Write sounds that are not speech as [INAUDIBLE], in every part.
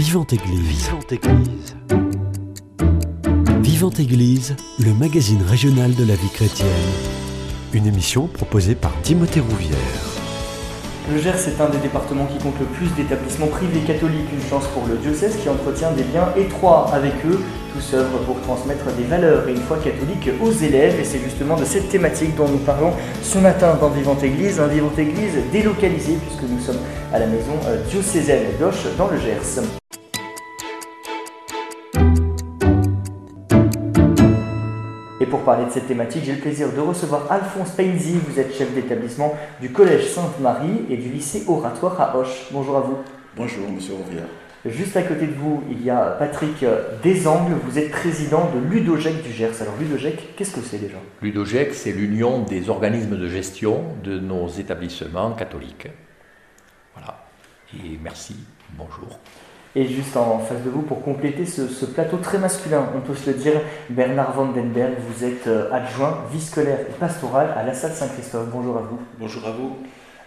Vivante Église. Vivante Église. Vivante Église, le magazine régional de la vie chrétienne. Une émission proposée par Timothée Rouvière. Le Gers est un des départements qui compte le plus d'établissements privés catholiques, une chance pour le diocèse qui entretient des liens étroits avec eux. Tous œuvrent pour transmettre des valeurs et une foi catholique aux élèves et c'est justement de cette thématique dont nous parlons ce matin dans Vivante Église, un Vivante Église délocalisé puisque nous sommes à la maison euh, diocésaine d'Auch dans le Gers. Parler de cette thématique, j'ai le plaisir de recevoir Alphonse Painzi. Vous êtes chef d'établissement du Collège Sainte-Marie et du lycée Oratoire à Hoche. Bonjour à vous. Bonjour, monsieur Rouvière. Juste à côté de vous, il y a Patrick Desangles. Vous êtes président de Ludogec du Gers. Alors, Ludogec, qu'est-ce que c'est déjà? Ludogec, c'est l'union des organismes de gestion de nos établissements catholiques. Voilà. Et merci. Bonjour. Et juste en face de vous, pour compléter ce, ce, plateau très masculin, on peut se le dire, Bernard Vandenberg, vous êtes euh, adjoint vie-scolaire et pastoral à la salle Saint-Christophe. Bonjour à vous. Bonjour à vous.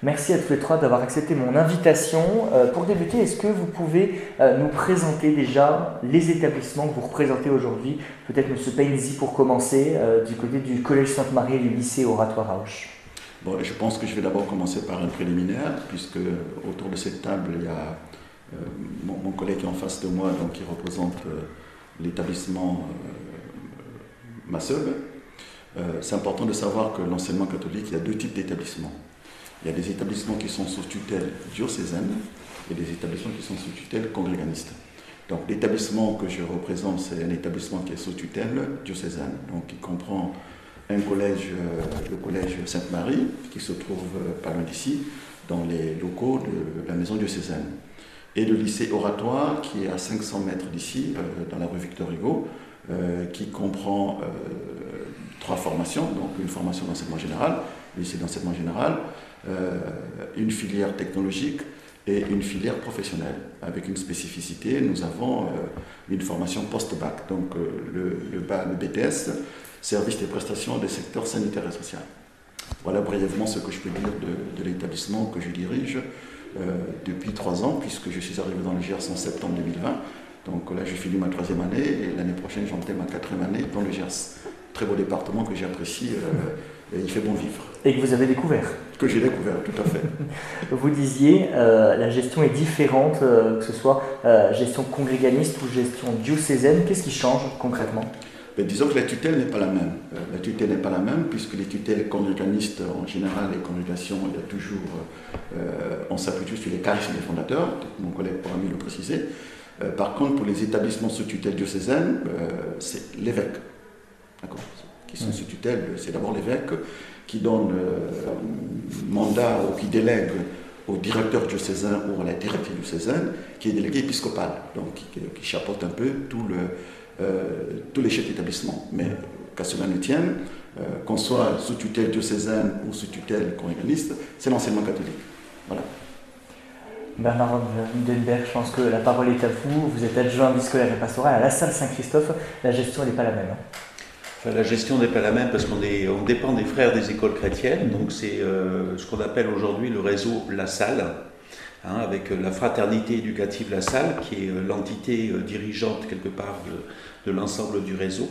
Merci à tous les trois d'avoir accepté mon invitation. Euh, pour débuter, est-ce que vous pouvez euh, nous présenter déjà les établissements que vous représentez aujourd'hui? Peut-être M. Painzi pour commencer, euh, du côté du Collège Sainte-Marie et du lycée Oratoire à Auch. Bon, je pense que je vais d'abord commencer par un préliminaire, puisque autour de cette table, il y a mon, mon, collègue est en face de moi, donc qui représente l'établissement Masseul. C'est important de savoir que l'enseignement catholique, il y a deux types d'établissements. Il y a des établissements qui sont sous tutelle diocésaine et des établissements qui sont sous tutelle congréganiste. Donc l'établissement que je représente, c'est un établissement qui est sous tutelle diocésaine, donc qui comprend un collège, euh, le collège Sainte-Marie, qui se trouve euh, pas loin d'ici, dans les locaux de la maison diocésaine. Et le lycée oratoire, qui est à 500 mètres d'ici, euh, dans la rue Victor Hugo, qui comprend trois formations, donc une formation d'enseignement général, lycée d'enseignement général, euh, une filière technologique et une filière professionnelle. Avec une spécificité, nous avons euh, une formation post-bac, donc euh, le, BTS, service des prestations des secteurs sanitaires et social. Voilà brièvement ce que je peux dire de l'établissement que je dirige depuis trois ans, puisque je suis arrivé dans le GERS en septembre 2020. Donc là, je finis ma troisième année et l'année prochaine, j'entame ma quatrième année dans le GERS. Très beau département que j'apprécie et il fait bon vivre. Et que vous avez découvert Que j'ai découvert, tout à fait. [LAUGHS] vous disiez, euh, la gestion est différente, euh, que ce soit euh, gestion congréganiste ou gestion diocésaine. Qu'est-ce qui change concrètement? Disons que la tutelle n'est pas la même. la tutelle n'est pas la même, puisque les tutelles congréganistes, en général, les congrégations, il y a toujours, on s'appuie toujours sur les charismes des fondateurs, mon collègue pourra mieux le préciser. par contre, pour les établissements sous tutelle diocésaine, c'est l'évêque. D'accord qui sont sous tutelle, c'est d'abord l'évêque qui donne euh, mandat ou qui délègue au directeur diocésain ou à la directrice diocésaine, qui est délégué épiscopal, donc qui, qui chapeaute un peu tout le, euh, tous les chefs d'établissement. Mais qu'à cela ne tienne, euh, qu'on soit sous tutelle diocésaine ou sous tutelle congréganiste, c'est l'enseignement catholique. Voilà. Bernard Denberg, je pense que la parole est à vous. Vous êtes adjoint vie-scolaire et pastoral à la salle Saint-Christophe. La gestion n'est pas la même. Hein Enfin, la gestion n'est pas la même parce qu'on on dépend des frères des écoles chrétiennes, donc c'est euh, ce qu'on appelle aujourd'hui le réseau La Salle, hein, avec la fraternité éducative La Salle, qui est euh, l'entité euh, dirigeante quelque part de, de l'ensemble du réseau.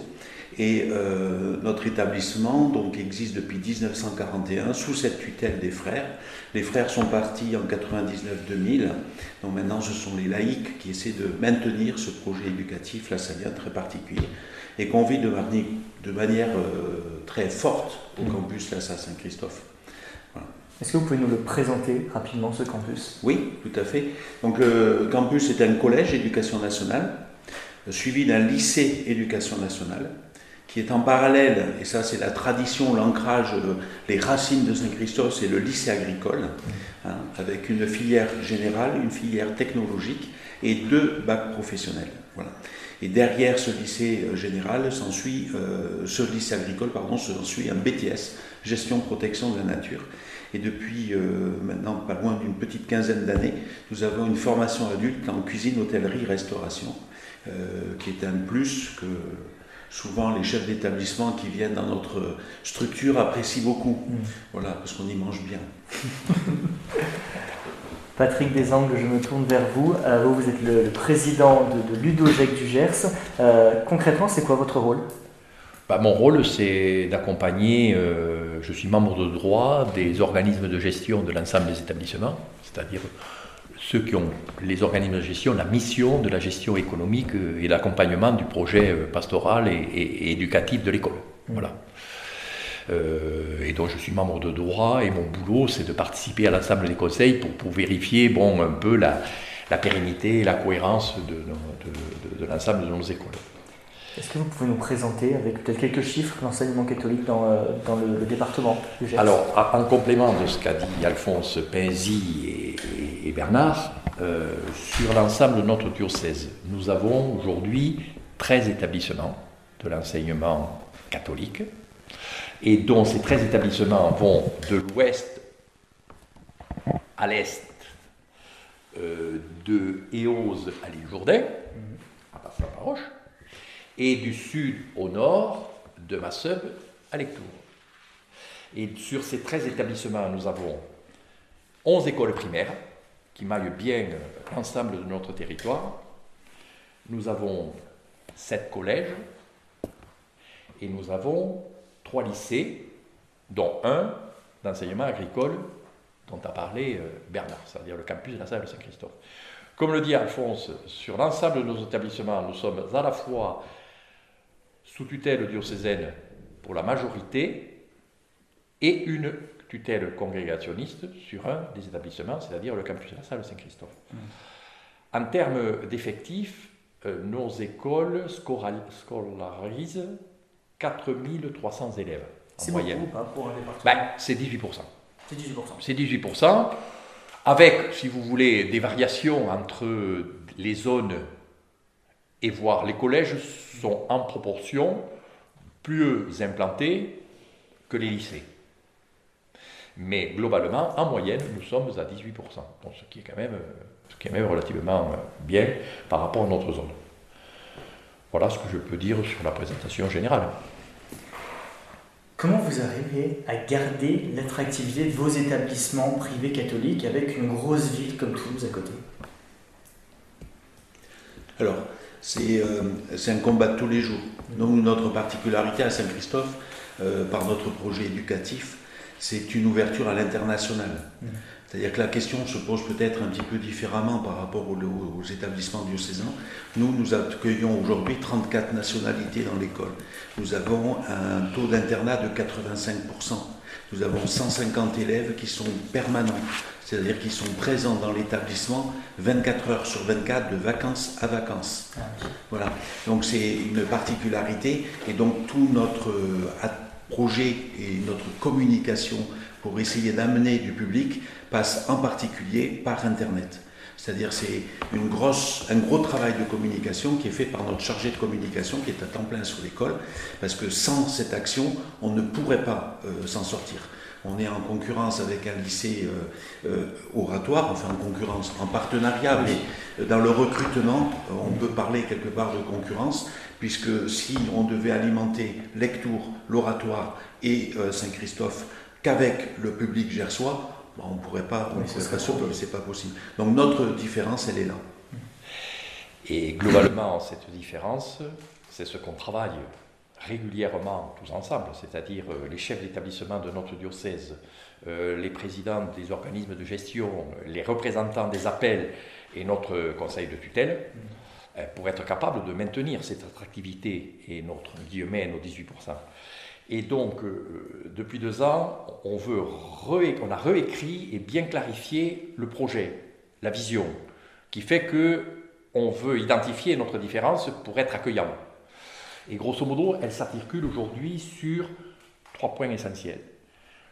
Et euh, notre établissement donc, existe depuis 1941 sous cette tutelle des frères. Les frères sont partis en 99-2000, donc maintenant ce sont les laïcs qui essaient de maintenir ce projet éducatif lassalien très particulier et qu'on vit de, manière, de manière euh, très forte au mmh. campus Lassa Saint-Christophe. Est-ce que vous pouvez nous le présenter rapidement, ce campus? Oui, tout à fait. Donc le campus est un collège éducation nationale, suivi d'un lycée éducation nationale, qui est en parallèle, et ça c'est la tradition, l'ancrage, les racines de Saint-Christophe, c'est le lycée agricole, hein, avec une filière générale, une filière technologique et deux bacs professionnels. Voilà. Et derrière ce lycée euh, général s'ensuit, euh, ce lycée agricole, pardon, s'ensuit un BTS, gestion protection de la nature. Et depuis euh, maintenant pas loin d'une petite quinzaine d'années, nous avons une formation adulte en cuisine, hôtellerie, restauration, euh, qui est un plus que souvent les chefs d'établissement qui viennent dans notre structure apprécient beaucoup. Mmh. Voilà, parce qu'on y mange bien. [LAUGHS] Patrick Desangles, je me tourne vers vous. Euh, vous, vous êtes le, président de, de l'UDOGEC du Gers. Concrètement, c'est quoi votre rôle? Bah, Mon rôle, c'est d'accompagner, euh, je suis membre de droit des organismes de gestion de l'ensemble des établissements, c'est-à-dire ceux qui ont, les organismes de gestion, la mission de la gestion économique et l'accompagnement du projet pastoral et, éducatif de l'école. Mmh. Voilà. Euh, et donc je suis membre de droit et mon boulot c'est de participer à l'ensemble des conseils pour, pour, vérifier bon, un peu la, la pérennité et la cohérence de, de, de, l'ensemble de nos écoles. Est-ce que vous pouvez nous présenter avec peut-être quelques chiffres l'enseignement catholique dans, euh, dans le, département du Alors, en complément de ce qu'a dit Alphonse Pinzy et, Bernard, euh, sur l'ensemble de notre diocèse, nous avons aujourd'hui 13 établissements de l'enseignement catholique, et dont ces 13 établissements vont de l'ouest à l'est euh, de Éose à l'île Jourdain, à passer à Roche, et du sud au nord de Masseub à Lectour. Et sur ces 13 établissements, nous avons 11 écoles primaires qui maillent bien l'ensemble de notre territoire. Nous avons 7 collèges et nous avons trois lycées, dont un d'enseignement agricole dont a parlé euh, Bernard, c'est-à-dire le campus de la salle de Saint-Christophe. Comme le dit Alphonse, sur l'ensemble de nos établissements, nous sommes à la fois sous tutelle diocésaine pour la majorité et une tutelle congrégationniste sur un des établissements, c'est-à-dire le campus de la salle Saint-Christophe. Mmh. En termes d'effectifs, euh, nos écoles scolarisent 4300 élèves en moyenne. pour un département ben, C'est 18%. C'est 18%. C'est 18%, avec, si vous voulez, des variations entre les zones et voir les collèges sont en proportion plus implantés que les lycées. Mais globalement, en moyenne, nous sommes à 18%, ce, qui est quand même, ce qui est même relativement bien par rapport à notre zone. Voilà ce que je peux dire sur la présentation générale. Comment vous arrivez à garder l'attractivité de vos établissements privés catholiques avec une grosse ville comme Toulouse à côté? Alors, c'est un combat de tous les jours. Nous, notre particularité à Saint-Christophe, euh, par notre projet éducatif, c'est une ouverture à l'international. Mmh. C'est-à-dire que la question se pose peut-être un petit peu différemment par rapport aux, établissements diocésains. Nous, nous accueillons aujourd'hui 34 nationalités dans l'école. Nous avons un taux d'internat de 85%. Nous avons 150 élèves qui sont permanents, c'est-à-dire qui sont présents dans l'établissement 24 heures sur 24 de vacances à vacances. Voilà. Donc c'est une particularité et donc tout notre euh, projet et notre communication pour essayer d'amener du public passe en particulier par Internet. C'est-à-dire c'est une grosse, un gros travail de communication qui est fait par notre chargé de communication qui est à temps plein sur l'école, parce que sans cette action, on ne pourrait pas euh, s'en sortir. On est en concurrence avec un lycée euh, euh, oratoire, enfin en concurrence, en partenariat, mais dans le recrutement, on peut parler quelque part de concurrence, puisque si on devait alimenter Lectour, l'oratoire et Saint-Christophe qu'avec le public gersois, bah, on ne pourrait pas, on pourrait pas c'est pas possible. Donc notre différence, elle est là. Et globalement, [COUGHS] cette différence, c'est ce qu'on travaille régulièrement tous ensemble, c'est-à-dire euh, les chefs d'établissement de notre diocèse, euh, les présidents des organismes de gestion, les représentants des appels et notre conseil de tutelle, euh, pour être capable de maintenir cette attractivité et notre guillemets, nos 18%. Et donc, euh, depuis deux ans, on, veut on a réécrit et bien clarifié le projet, la vision, qui fait que on veut identifier notre différence pour être accueillant. Et grosso modo, elle s'articule aujourd'hui sur trois points essentiels.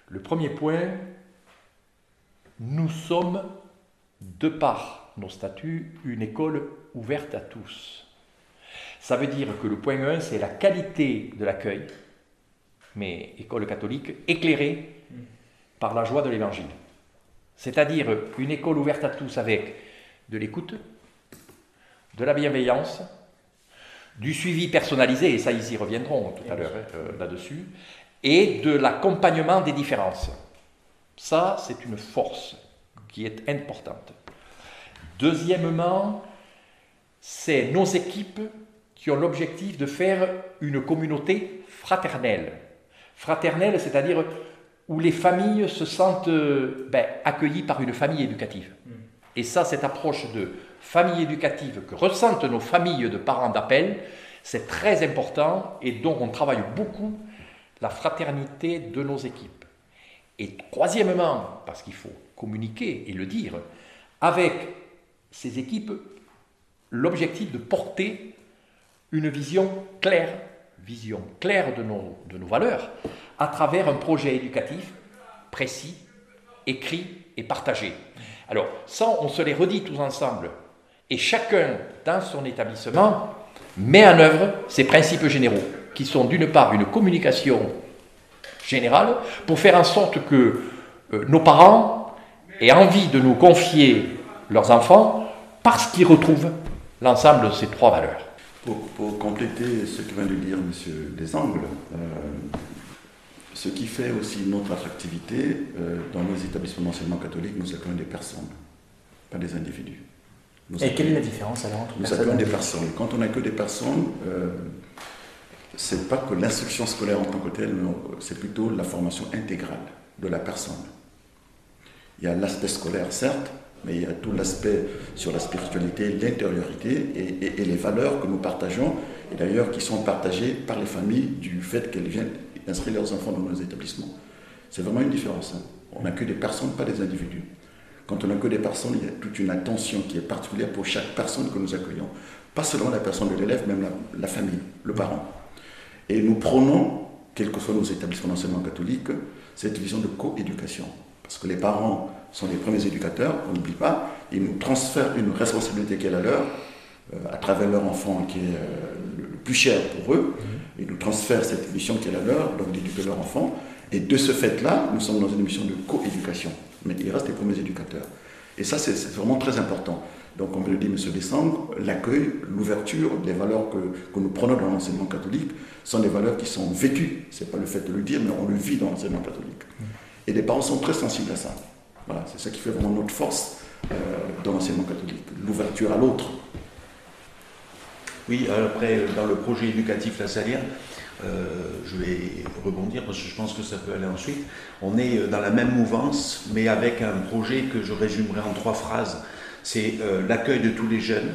Le premier point, nous sommes, de par nos statuts, une école ouverte à tous. Ça veut dire que le point 1, c'est la qualité de l'accueil, mais école catholique, éclairée par la joie de l'Évangile. C'est-à-dire une école ouverte à tous avec de l'écoute, de la bienveillance, du suivi personnalisé, et ça ils y reviendront tout à l'heure euh, là-dessus, et de l'accompagnement des différences. Ça, c'est une force qui est importante. Deuxièmement, c'est nos équipes qui ont l'objectif de faire une communauté fraternelle. Fraternelle, c'est-à-dire où les familles se sentent ben, accueillies par une famille éducative. Mm. Et ça, cette approche de famille éducative que ressentent nos familles de parents d'appel, c'est très important et donc on travaille beaucoup la fraternité de nos équipes. Et troisièmement, parce qu'il faut communiquer et le dire, avec ces équipes, l'objectif de porter une vision claire, vision claire de nos, valeurs, à travers un projet éducatif précis, écrit et partagé. Alors, ça, on se les redit tous ensemble. Et chacun, dans son établissement, met en œuvre ces principes généraux, qui sont d'une part une communication générale, pour faire en sorte que euh, nos parents aient envie de nous confier leurs enfants parce qu'ils retrouvent l'ensemble de ces trois valeurs. Pour, compléter ce que vient de dire M. Desangles, euh, ce qui fait aussi notre attractivité, euh, dans nos établissements d'enseignement catholique, nous accueillons des personnes, pas des individus. et quelle est la différence alors entre Nous accueillons des personnes. Quand on accueille des personnes, euh, c'est pas que l'instruction scolaire en tant que telle, c'est plutôt la formation intégrale de la personne. Il y a l'aspect scolaire, certes, mais il y a tout l'aspect sur la spiritualité, l'intériorité et, les valeurs que nous partageons, et d'ailleurs qui sont partagées par les familles du fait qu'elles viennent inscrire leurs enfants dans nos établissements. C'est vraiment une différence. Hein. On n'a que des personnes, pas des individus. Quand on n'a que des personnes, il y a toute une attention qui est particulière pour chaque personne que nous accueillons. Pas seulement la personne de l'élève, même la, famille, le parent. Et nous prenons, quels que soient nos établissements d'enseignement catholique, cette vision de coéducation. Parce que les parents sont les premiers éducateurs, on n'oublie pas, ils nous transfèrent une responsabilité qui est la leur, euh, à travers leur enfant qui est euh, le plus cher pour eux, ils nous transfèrent cette mission qui est la leur, donc d'éduquer leur enfant. Et de ce fait-là, nous sommes dans une mission de coéducation. Mais ils restent les premiers éducateurs. Et ça, c'est vraiment très important. Donc, comme le dit M. Décembre, l'accueil, l'ouverture, les valeurs que, que, nous prenons dans l'enseignement catholique sont des valeurs qui sont vécues. Ce n'est pas le fait de le dire, mais on le vit dans l'enseignement catholique. Et les parents sont très sensibles à ça. Voilà, c'est ça qui fait vraiment notre force euh, dans l'enseignement catholique, l'ouverture à l'autre. Oui, après, dans le projet éducatif La Salière, euh, je vais rebondir parce que je pense que ça peut aller ensuite. On est dans la même mouvance, mais avec un projet que je résumerai en trois phrases. C'est euh, l'accueil de tous les jeunes,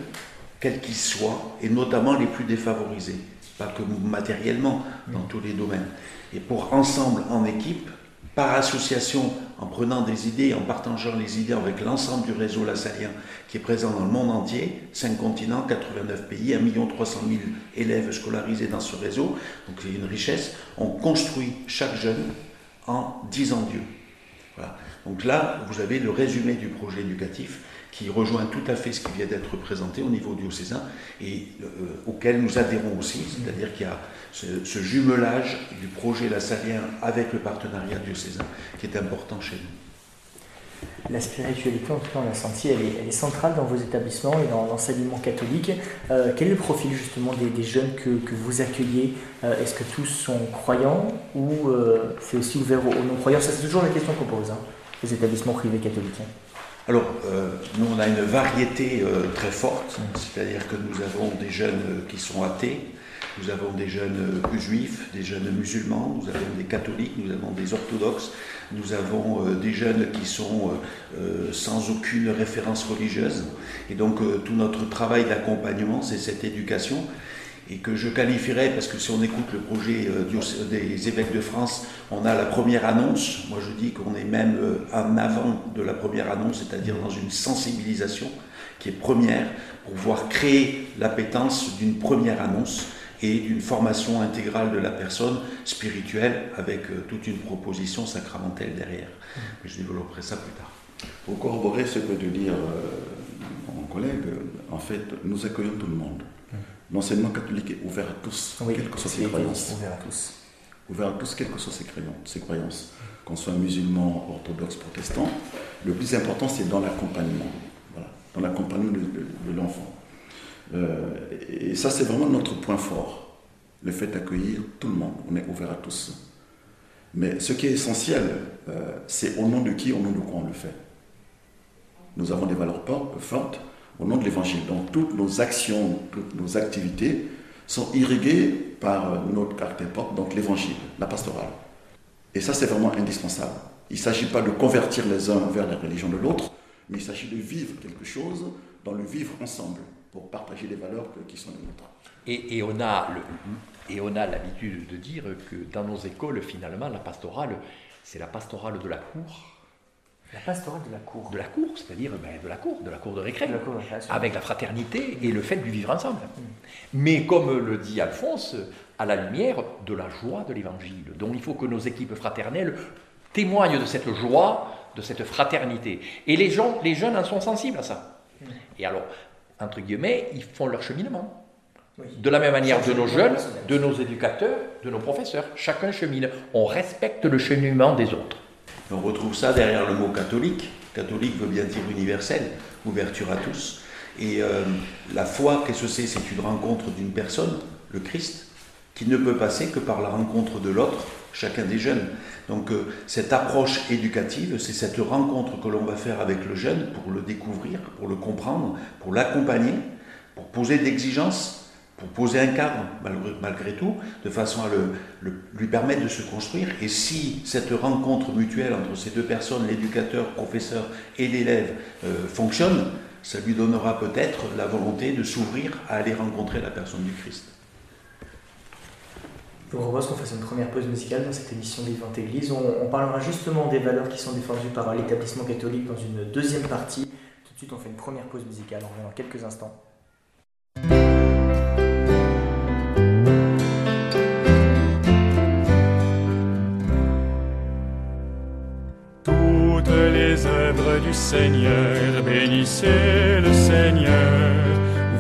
quels qu'ils soient, et notamment les plus défavorisés, pas que matériellement, dans tous les domaines. Et pour ensemble, en équipe, par association, en prenant des idées, en partageant les idées avec l'ensemble du réseau lassalien qui est présent dans le monde entier, 5 continents, 89 pays, 1 300 000 élèves scolarisés dans ce réseau, donc c'est une richesse, on construit chaque jeune en 10 ans Dieu. Voilà. Donc là, vous avez le résumé du projet éducatif qui rejoint tout à fait ce qui vient d'être présenté au niveau diocésain et euh, auquel nous adhérons aussi, c'est-à-dire qu'il y a ce, jumelage du projet lassalien avec le partenariat diocésain qui est important chez nous. La spiritualité, en tout cas, on l'a senti, elle est, centrale dans vos établissements et dans l'enseignement catholique. Euh, quel est le profil justement des, jeunes que, vous accueillez? Euh, Est-ce que tous sont croyants ou c'est aussi ouvert aux, non-croyants? Ça, c'est toujours la question qu'on pose, hein, les établissements privés catholiques. Alors, euh, nous, on a une variété euh, très forte, c'est-à-dire que nous avons des jeunes euh, qui sont athées, nous avons des jeunes juifs, des jeunes musulmans, nous avons des catholiques, nous avons des orthodoxes, nous avons des jeunes qui sont sans aucune référence religieuse. Et donc, tout notre travail d'accompagnement, c'est cette éducation et que je qualifierais, parce que si on écoute le projet euh, des évêques de France, on a la première annonce. Moi, je dis qu'on est même euh, en avant de la première annonce, c'est-à-dire dans une sensibilisation qui est première pour pouvoir créer l'appétence d'une première annonce et d'une formation intégrale de la personne spirituelle avec euh, toute une proposition sacramentelle derrière. Mais je développerai ça plus tard. Pour corroborer ce que de dire mon collègue, en fait, nous accueillons tout le monde. L'enseignement catholique est ouvert à tous, quelles que soient ses croyances. Ouvert à tous. Ouvert à tous, quelles que soient ses croyances. Qu'on soit musulman, orthodoxe, protestant. Le plus important, c'est dans l'accompagnement. dans l'accompagnement de, l'enfant. Euh, et ça, c'est vraiment notre point fort. Le fait d'accueillir tout le monde. On est ouvert à tous. Mais ce qui est essentiel, euh, c'est au nom de qui, au nom de quoi on le fait. nous avons des valeurs fortes au nom de l'Évangile. Donc toutes nos actions, toutes nos activités sont irriguées par notre caractère propre, donc l'Évangile, la pastorale. Et ça, c'est vraiment indispensable. Il ne s'agit pas de convertir les uns vers la religion de l'autre, mais il s'agit de vivre quelque chose dans le vivre ensemble, pour partager les valeurs qui sont les nôtres. Et on a l'habitude de dire que dans nos écoles, finalement, la pastorale, c'est la pastorale de la cour, la pastorale de la cour. De la cour, c'est-à-dire ben, de la cour, de la cour de récré, avec la fraternité et le fait du vivre ensemble. Mm. Mais comme le dit Alphonse, à la lumière de la joie de l'Évangile. Donc il faut que nos équipes fraternelles témoignent de cette joie, de cette fraternité. Et les, gens, les jeunes en sont sensibles à ça. Mm. Et alors, entre guillemets, ils font leur cheminement. De la même manière de nos jeunes, de nos éducateurs, de nos professeurs. Chacun chemine. On respecte le cheminement des autres. On retrouve ça derrière le mot catholique. Catholique veut bien dire universel, ouverture à tous. Et euh, la foi, qu'est-ce que c'est? C'est une rencontre d'une personne, le Christ, qui ne peut passer que par la rencontre de l'autre, chacun des jeunes. Donc euh, cette approche éducative, c'est cette rencontre que l'on va faire avec le jeune pour le découvrir, pour le comprendre, pour l'accompagner, pour poser d'exigences pour poser un cadre malgré, tout, de façon à lui permettre de se construire. Et si cette rencontre mutuelle entre ces deux personnes, l'éducateur, professeur et l'élève, euh, fonctionne, ça lui donnera peut-être la volonté de s'ouvrir à aller rencontrer la personne du Christ. Je vous propose qu'on fasse une première pause musicale dans cette émission Vivante Église. On, on parlera justement des valeurs qui sont défendues par l'établissement catholique dans une deuxième partie. Tout de suite, on fait une première pause musicale. On revient dans quelques instants. Seigneur, bénissez le Seigneur.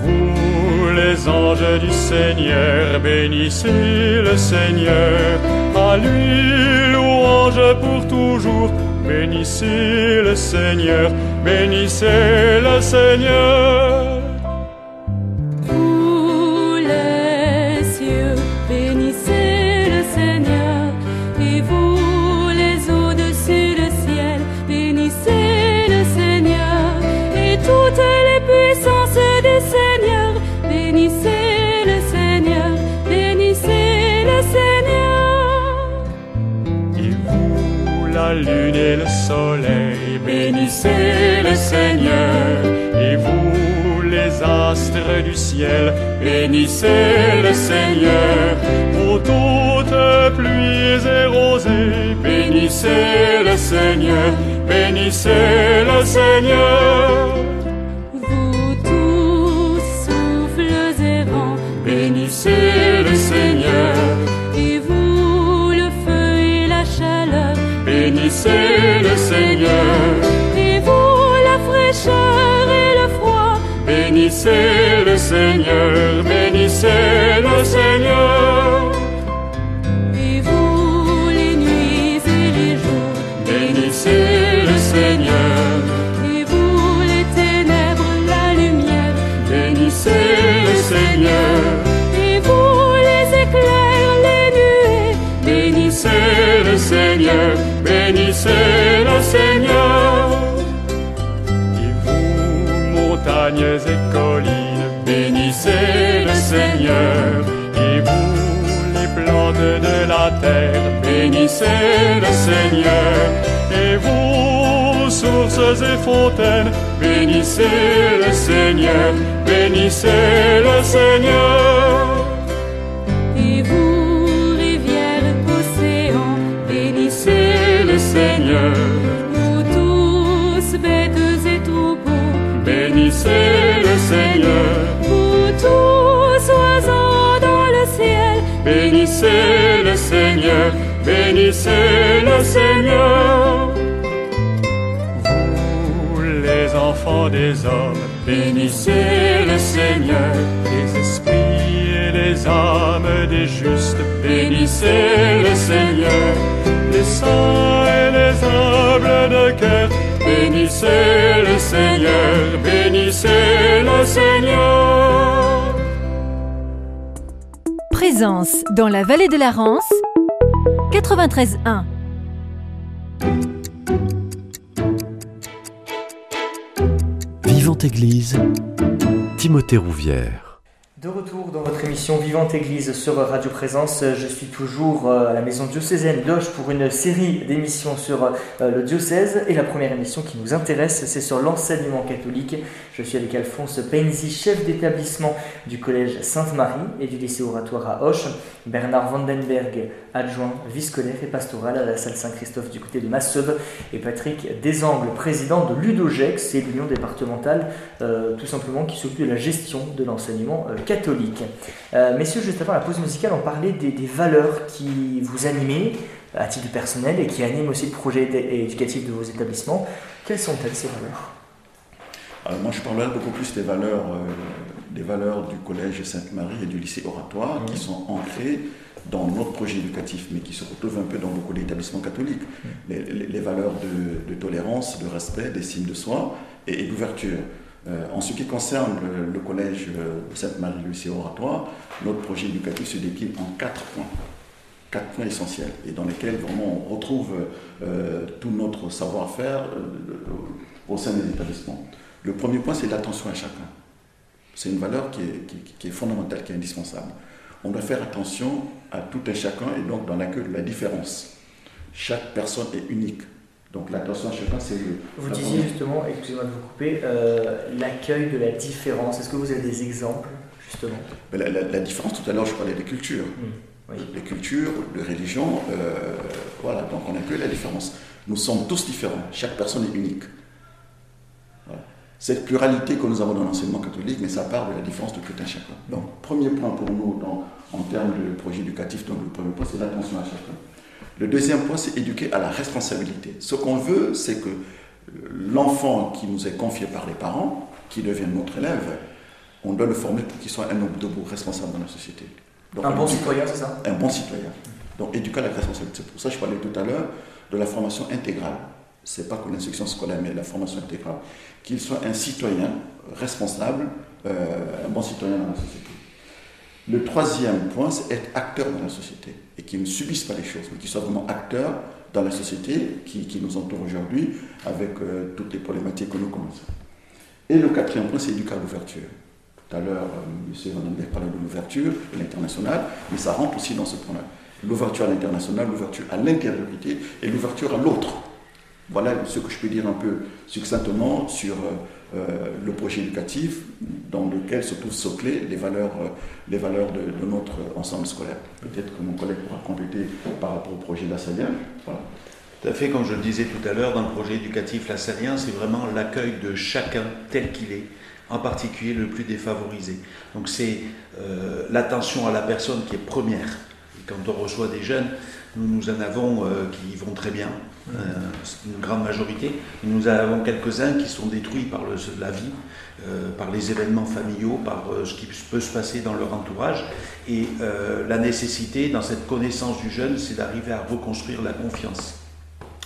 Vous les anges du Seigneur, bénissez le Seigneur. À lui louange pour toujours, bénissez le Seigneur, bénissez le Seigneur. Ciel, bénissez le Seigneur. Pour toutes pluies et rosées, bénissez le Seigneur, bénissez le Seigneur. Vous tous, souffles et vents, bénissez le Seigneur. bénissez le Seigneur. Et vous, la fraîcheur et le froid, bénissez le Seigneur, bénissez le Seigneur. Et vous, les nuits et les jours, bénissez le Seigneur. Et vous, les ténèbres, la lumière, bénissez le Seigneur. Et vous, les éclairs, les nuées, bénissez le Seigneur bénissez le Seigneur. Et vous, montagnes et bénissez le Seigneur. Et vous, les plantes de la terre, bénissez le Seigneur. Et vous, sources et fontaines, bénissez le Seigneur, bénissez le. Seigneur. Bénissez le Seigneur, bénissez le Seigneur. Vous, les enfants des hommes, bénissez le Seigneur. Les esprits et les âmes des justes, bénissez le Seigneur les saints et les humbles de cœur. Bénissez le Seigneur, bénissez le Seigneur. Dans la vallée de la Rance, 93.1. Vivante Église, Timothée Rouvière. De retour dans votre émission Vivante Église sur Radio Présence, je suis toujours euh, à la maison diocésaine d'Auch pour une série d'émissions sur euh, le diocèse. Et la première émission qui nous intéresse c'est sur l'enseignement catholique. Je suis avec Alphonse Penzi, chef d'établissement du collège Sainte-Marie et du lycée oratoire à Auch, Bernard Vandenberg, adjoint vie-scolaire et pastoral à la salle Saint-Christophe du côté de Masseuve. Et Patrick Desangles, président de l'UDOGEX, c'est l'union départementale euh, tout simplement qui s'occupe de la gestion de l'enseignement catholique catholique. Euh, messieurs, juste avant la pause musicale, on parlait des, valeurs qui vous animaient euh, à titre personnel et qui animent aussi le projet éducatif de vos établissements. Quelles sont-elles ces valeurs? Alors moi, je parlerai beaucoup plus des valeurs, euh, des valeurs du collège Sainte-Marie et du lycée oratoire qui sont ancrées dans notre projet éducatif, mais qui se retrouvent un peu dans beaucoup d'établissements catholiques. Les, valeurs de, tolérance, de respect, d'estime de soi et d'ouverture. Euh, en ce qui concerne le, collège euh, Sainte-Marie-Lucie Oratoire, notre projet éducatif se décline en quatre points, quatre points essentiels, et dans lesquels vraiment on retrouve euh, tout notre savoir-faire au sein des établissements. Le premier point, c'est l'attention à chacun. C'est une valeur qui est, qui est, fondamentale, qui est indispensable. On doit faire attention à tout un chacun et donc dans l'accueil de la différence. Chaque personne est unique. Donc l'attention à chacun, c'est le. Vous disiez justement, excusez-moi de vous couper, euh, l'accueil de la différence. Est-ce que vous avez des exemples justement? La, différence, tout à l'heure, je parlais des cultures. Mmh, les cultures, les religions, euh, voilà, donc on accueille la différence. Nous sommes tous différents, chaque personne est unique. Cette pluralité que nous avons dans l'enseignement catholique, mais ça part de la différence de tout un chacun. Donc, premier point pour nous dans, en termes de projet éducatif, donc le premier point, c'est l'attention à chacun. Le deuxième point, c'est éduquer à la responsabilité. Ce qu'on veut, c'est que l'enfant qui nous est confié par les parents, qui devient notre élève, on doit le former pour qu'il soit un homme debout, responsable dans la société. un bon citoyen, c'est ça? Un bon citoyen. Donc éduquer à la responsabilité. C'est pour ça que je parlais tout à l'heure de la formation intégrale. Ce n'est pas que l'instruction scolaire, mais la formation intégrale. Qu'il soit un citoyen responsable, euh, un bon citoyen dans la société. Le troisième point, c'est être acteur dans la société et qui ne subissent pas les choses, mais qui soient vraiment acteurs dans la société qui, nous entoure aujourd'hui avec euh, toutes les problématiques que nous connaissons. Et le quatrième point, c'est éduquer à l'ouverture. Tout à l'heure, euh, M. Van Den parlait de l'ouverture, de l'international, mais ça rentre aussi dans ce point-là. L'ouverture à l'international, l'ouverture à l'intériorité et l'ouverture à l'autre. Voilà ce que je peux dire un peu succinctement sur euh, le projet éducatif dans lequel se trouvent soclées les valeurs, euh, de, notre ensemble scolaire. Peut-être que mon collègue pourra compléter par rapport au projet Lassalien. Voilà. Tout à fait, comme je le disais tout à l'heure, dans le projet éducatif Lassalien, c'est vraiment l'accueil de chacun tel qu'il est, en particulier le plus défavorisé. Donc c'est l'attention à la personne qui est première. Quand on reçoit des jeunes, nous, nous en avons qui vont très bien, euh, une grande majorité. nous avons quelques-uns qui sont détruits par la vie, euh, par les événements familiaux, par euh, ce qui peut se passer dans leur entourage. Et la nécessité, dans cette connaissance du jeune, c'est d'arriver à reconstruire la confiance.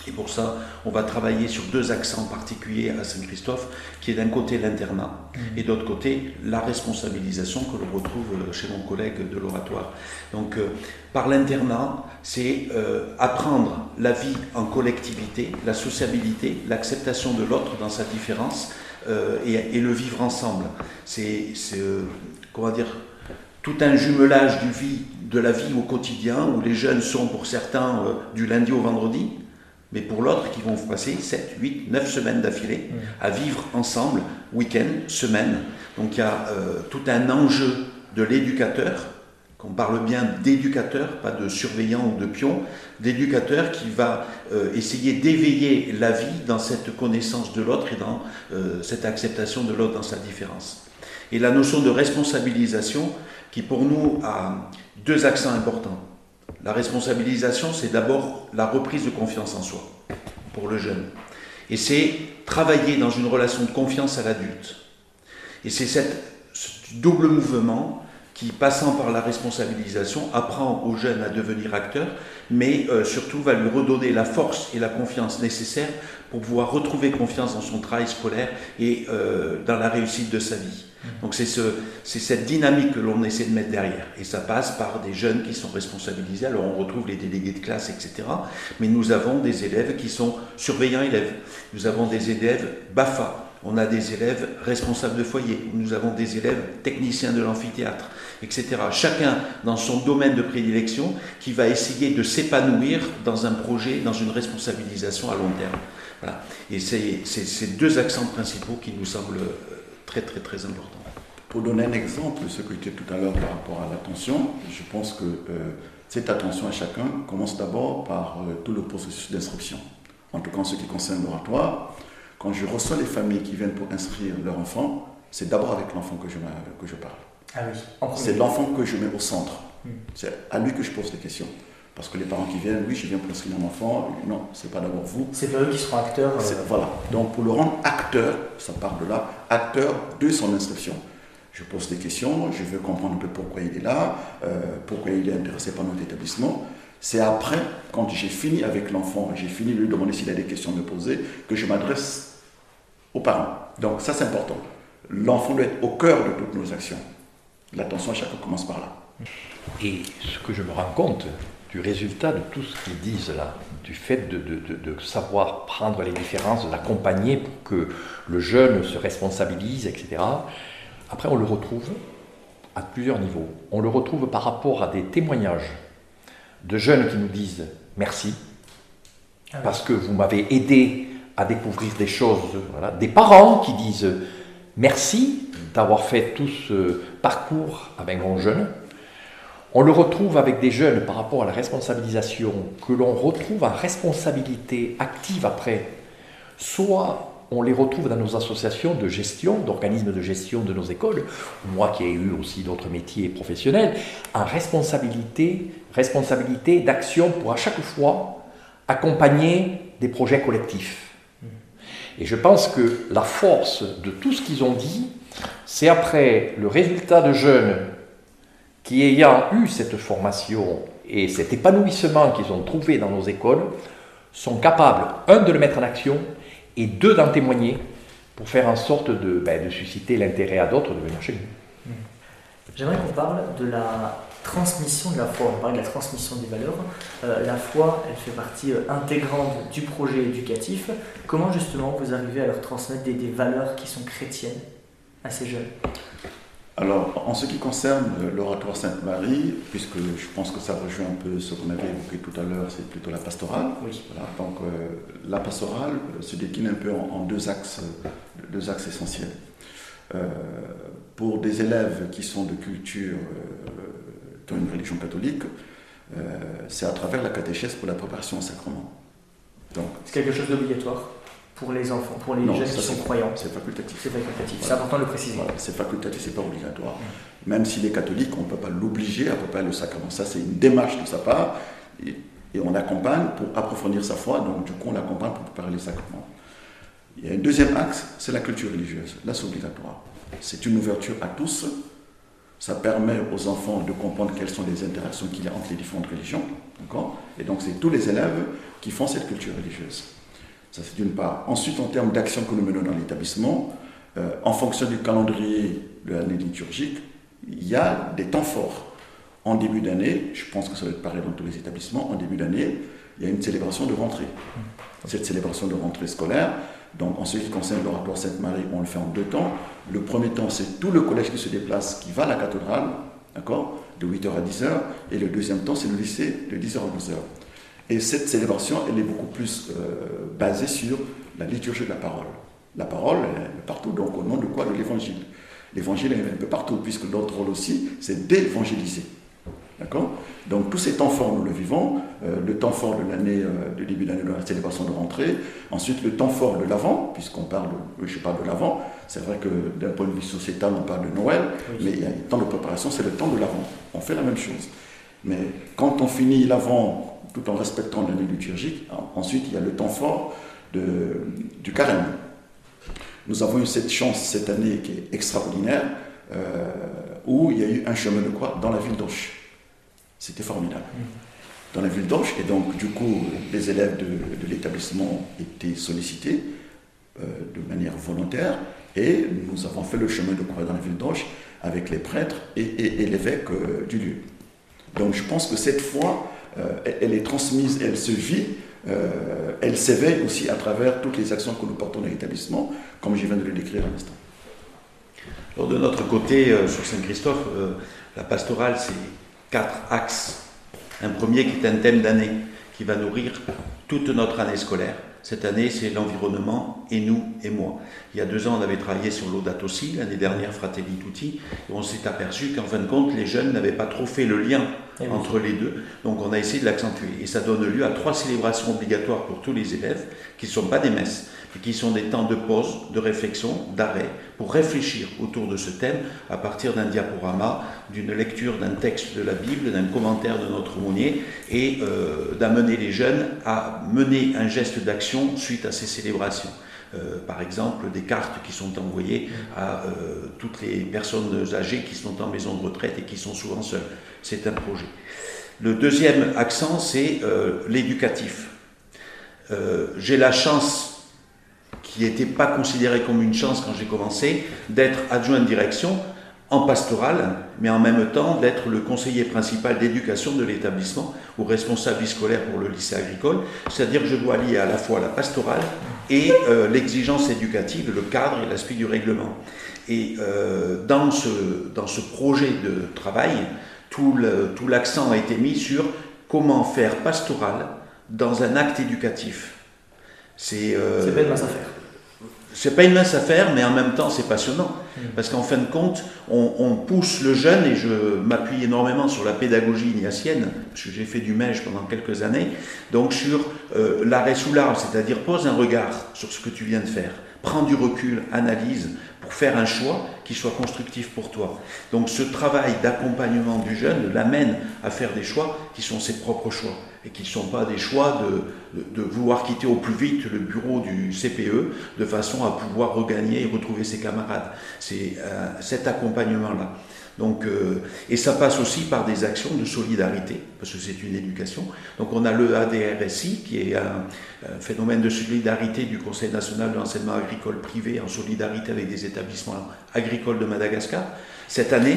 Et pour ça, on va travailler sur deux accents particuliers à Saint-Christophe, qui est d'un côté l'internat mmh. et d'autre côté la responsabilisation que l'on retrouve euh, chez mon collègue de l'oratoire. Donc, euh, par l'internat, c'est euh, apprendre la vie en collectivité, la sociabilité, l'acceptation de l'autre dans sa différence et, le vivre ensemble. C'est, comment dire, tout un jumelage du vie, de la vie au quotidien, où les jeunes sont pour certains du lundi au vendredi, mais pour l'autre qui vont passer 7, 8, 9 semaines d'affilée à vivre ensemble, week-end, semaine. Donc il y a euh, tout un enjeu de l'éducateur, qu'on parle bien d'éducateur, pas de surveillant ou de pion, d'éducateur qui va euh, essayer d'éveiller la vie dans cette connaissance de l'autre et dans euh, cette acceptation de l'autre dans sa différence. Et la notion de responsabilisation qui pour nous a deux accents importants. La responsabilisation, c'est d'abord la reprise de confiance en soi pour le jeune. Et c'est travailler dans une relation de confiance à l'adulte. Et c'est ce double mouvement qui, passant par la responsabilisation, apprend au jeune à devenir acteur, mais euh, surtout va lui redonner la force et la confiance nécessaires pour pouvoir retrouver confiance dans son travail scolaire et euh, dans la réussite de sa vie. Donc c'est ce, cette dynamique que l'on essaie de mettre derrière. Et ça passe par des jeunes qui sont responsabilisés. Alors on retrouve les délégués de classe, etc. Mais nous avons des élèves qui sont surveillants élèves. Nous avons des élèves BAFA, on a des élèves responsables de foyer, nous avons des élèves techniciens de l'amphithéâtre, etc. Chacun dans son domaine de prédilection qui va essayer de s'épanouir dans un projet, dans une responsabilisation à long terme. Voilà. Et c'est ces deux accents principaux qui nous semblent très très très importants. Pour donner un exemple, ce que tu disais tout à l'heure par rapport à l'attention, je pense que euh, cette attention à chacun commence d'abord par euh, tout le processus d'instruction. En tout cas, en ce qui concerne l'oratoire, quand je reçois les familles qui viennent pour inscrire leur enfant, c'est d'abord avec l'enfant que je, que je parle. Ah oui. C'est l'enfant que je mets au centre. Hmm. C'est à lui que je pose des questions. Parce que les parents qui viennent, oui, je viens pour inscrire mon enfant, non, c'est pas d'abord vous. C'est pas eux qui seront acteurs. euh, Voilà. Donc pour le rendre acteur, ça part de là, acteur de son inscription. Je pose des questions, je veux comprendre un peu pourquoi il est là, euh, pourquoi il est intéressé par notre établissement. C'est après, quand j'ai fini avec l'enfant, j'ai fini de lui demander s'il a des questions à me poser, que je m'adresse aux parents. Donc ça c'est important. L'enfant doit être au cœur de toutes nos actions. L'attention à chacun commence par là. Et ce que je me rends compte du résultat de tout ce qu'ils disent là, du fait de, de- de- de savoir prendre les différences, de l'accompagner pour que le jeune se responsabilise, etc. Après, on le retrouve à plusieurs niveaux. On le retrouve par rapport à des témoignages de jeunes qui nous disent merci, Ah oui. parce que vous m'avez aidé à découvrir des choses. Voilà. Des parents qui disent merci d'avoir fait tout ce parcours avec mon jeune. On le retrouve avec des jeunes par rapport à la responsabilisation, que l'on retrouve en responsabilité active après. Soit on les retrouve dans nos associations de gestion, d'organismes de gestion de nos écoles, moi qui ai eu aussi d'autres métiers professionnels, en responsabilité, responsabilité d'action pour à chaque fois accompagner des projets collectifs. Et je pense que la force de tout ce qu'ils ont dit, c'est après le résultat de jeunes qui ayant eu cette formation et cet épanouissement qu'ils ont trouvé dans nos écoles, sont capables, un, de le mettre en action, et deux, d'en témoigner, pour faire en sorte de, ben, susciter l'intérêt à d'autres de venir chez nous. J'aimerais qu'on parle de la transmission de la foi. On parle de la transmission des valeurs. Euh, la foi, elle fait partie euh, intégrante du projet éducatif. Comment justement vous arrivez à leur transmettre des valeurs qui sont chrétiennes à ces jeunes? Alors, en ce qui concerne l'oratoire Sainte-Marie, puisque je pense que ça rejoint un peu ce qu'on avait évoqué tout à l'heure, c'est plutôt la pastorale. Oui. Voilà, donc euh, la pastorale euh, se décline un peu en, en deux, axes, euh, deux axes essentiels. Euh, pour des élèves qui sont de culture, euh, qui ont une religion catholique, c'est à travers la catéchèse pour la préparation au sacrement. C'est quelque chose d'obligatoire pour les enfants, pour les Non, jeunes ça, qui sont croyants. c'est facultatif. C'est facultatif. C'est important de le préciser. Voilà, c'est facultatif, c'est pas obligatoire. Même s'il est catholique, on ne peut pas l'obliger à préparer le sacrement. Ça, c'est une démarche de sa part et, et on l'accompagne pour approfondir sa foi, donc du coup, on l'accompagne pour préparer les sacrements. Il y a un deuxième axe, c'est la culture religieuse. Là, c'est obligatoire. C'est une ouverture à tous. Ça permet aux enfants de comprendre quelles sont les interactions qu'il y a entre les différentes religions. Et donc, c'est tous les élèves qui font cette culture religieuse. Ça, c'est d'une part. Ensuite, en termes d'action que nous menons dans l'établissement, euh, en fonction du calendrier de l'année liturgique, il y a des temps forts. En début d'année, je pense que ça va être pareil dans tous les établissements, en début d'année, il y a une célébration de rentrée. Cette célébration de rentrée scolaire, donc en ce qui concerne l'oratoire Sainte-Marie, on le fait en deux temps. Le premier temps, c'est tout le collège qui se déplace, qui va à la cathédrale, d'accord, de 8h à 10h, et le deuxième temps, c'est le lycée de 10h à 12h. Et cette célébration, elle est beaucoup plus euh, basée sur la liturgie de la parole. La parole, elle est partout, donc au nom de quoi? De l'évangile. L'évangile est un peu partout, puisque notre rôle aussi, c'est d'évangéliser. D'accord? Donc tous ces temps forts, nous le vivons. Euh, le temps fort de l'année, euh, de début d'année de la célébration de rentrée. Ensuite, le temps fort de l'Avent, puisqu'on parle, de- je parle de l'Avent. C'est vrai que d'un point de vue sociétal, on parle de Noël, Oui. mais il y a un temps de préparation, c'est le temps de l'Avent. On fait la même chose. Mais quand on finit l'Avent, tout en respectant l'année liturgique, en- ensuite il y a le temps fort de- du carême. Nous avons eu cette chance cette année qui est extraordinaire, euh, où il y a eu un chemin de croix dans la ville d'Auch. C'était formidable. Dans la ville d'Auch, et donc du coup, les élèves de, de l'établissement étaient sollicités euh, de manière volontaire, et nous avons fait le chemin de croix dans la ville d'Auch avec les prêtres et, et- et l'évêque euh, du lieu. Donc je pense que cette foi, euh, elle, elle est transmise, elle se vit euh, elle s'éveille aussi à travers toutes les actions que nous portons dans l'établissement, comme je viens de le décrire à l'instant. Alors de notre côté, euh, sur Saint-Christophe, euh, la pastorale, c'est quatre axes. Un premier qui est un thème d'année, qui va nourrir toute notre année scolaire. Cette année, c'est l'environnement et nous et moi. Il y a deux ans, on avait travaillé sur l'Audate aussi, l'année dernière, Fratelli Tutti, et on s'est aperçu qu'en fin de compte, les jeunes n'avaient pas trop fait le lien Eh oui. entre les deux. Donc on a essayé de l'accentuer. Et ça donne lieu à trois célébrations obligatoires pour tous les élèves, qui ne sont pas des messes, qui sont des temps de pause, de réflexion, d'arrêt, pour réfléchir autour de ce thème à partir d'un diaporama, d'une lecture d'un texte de la Bible, d'un commentaire de notre aumônier, et euh, d'amener les jeunes à mener un geste d'action suite à ces célébrations. Euh, par exemple, des cartes qui sont envoyées à euh, toutes les personnes âgées qui sont en maison de retraite et qui sont souvent seules. C'est un projet. Le deuxième accent, c'est l'éducatif. J'ai la chance, n'était pas considérée comme une chance quand j'ai commencé, d'être adjoint de direction en pastoral, mais en même temps d'être le conseiller principal d'éducation de l'établissement ou responsable scolaire pour le lycée agricole. C'est-à-dire que je dois lier à la fois la pastorale et euh, l'exigence éducative, le cadre et l'aspect du règlement. Et euh, dans, ce, dans ce projet de travail, tout l'accent a été mis sur comment faire pastoral dans un acte éducatif. C'est euh, pas une mince affaire. C'est pas une mince affaire, mais en même temps, c'est passionnant. Parce qu'en fin de compte, on, on pousse le jeune, et je m'appuie énormément sur la pédagogie ignatienne, parce que j'ai fait du mèche pendant quelques années, donc sur euh, l'arrêt sous l'arbre, c'est-à-dire pose un regard sur ce que tu viens de faire, prends du recul, analyse, pour faire un choix qui soit constructif pour toi. Donc ce travail d'accompagnement du jeune l'amène à faire des choix qui sont ses propres choix et qui ne sont pas des choix de, vouloir quitter au plus vite le bureau du CPE de façon à pouvoir regagner et retrouver ses camarades. C'est euh, cet accompagnement-là. Donc, euh, et ça passe aussi par des actions de solidarité, parce que c'est une éducation. Donc on a le ADRSI, qui est un, un phénomène de solidarité du Conseil national de l'enseignement agricole privé en solidarité avec des établissements agricoles de Madagascar. Cette année,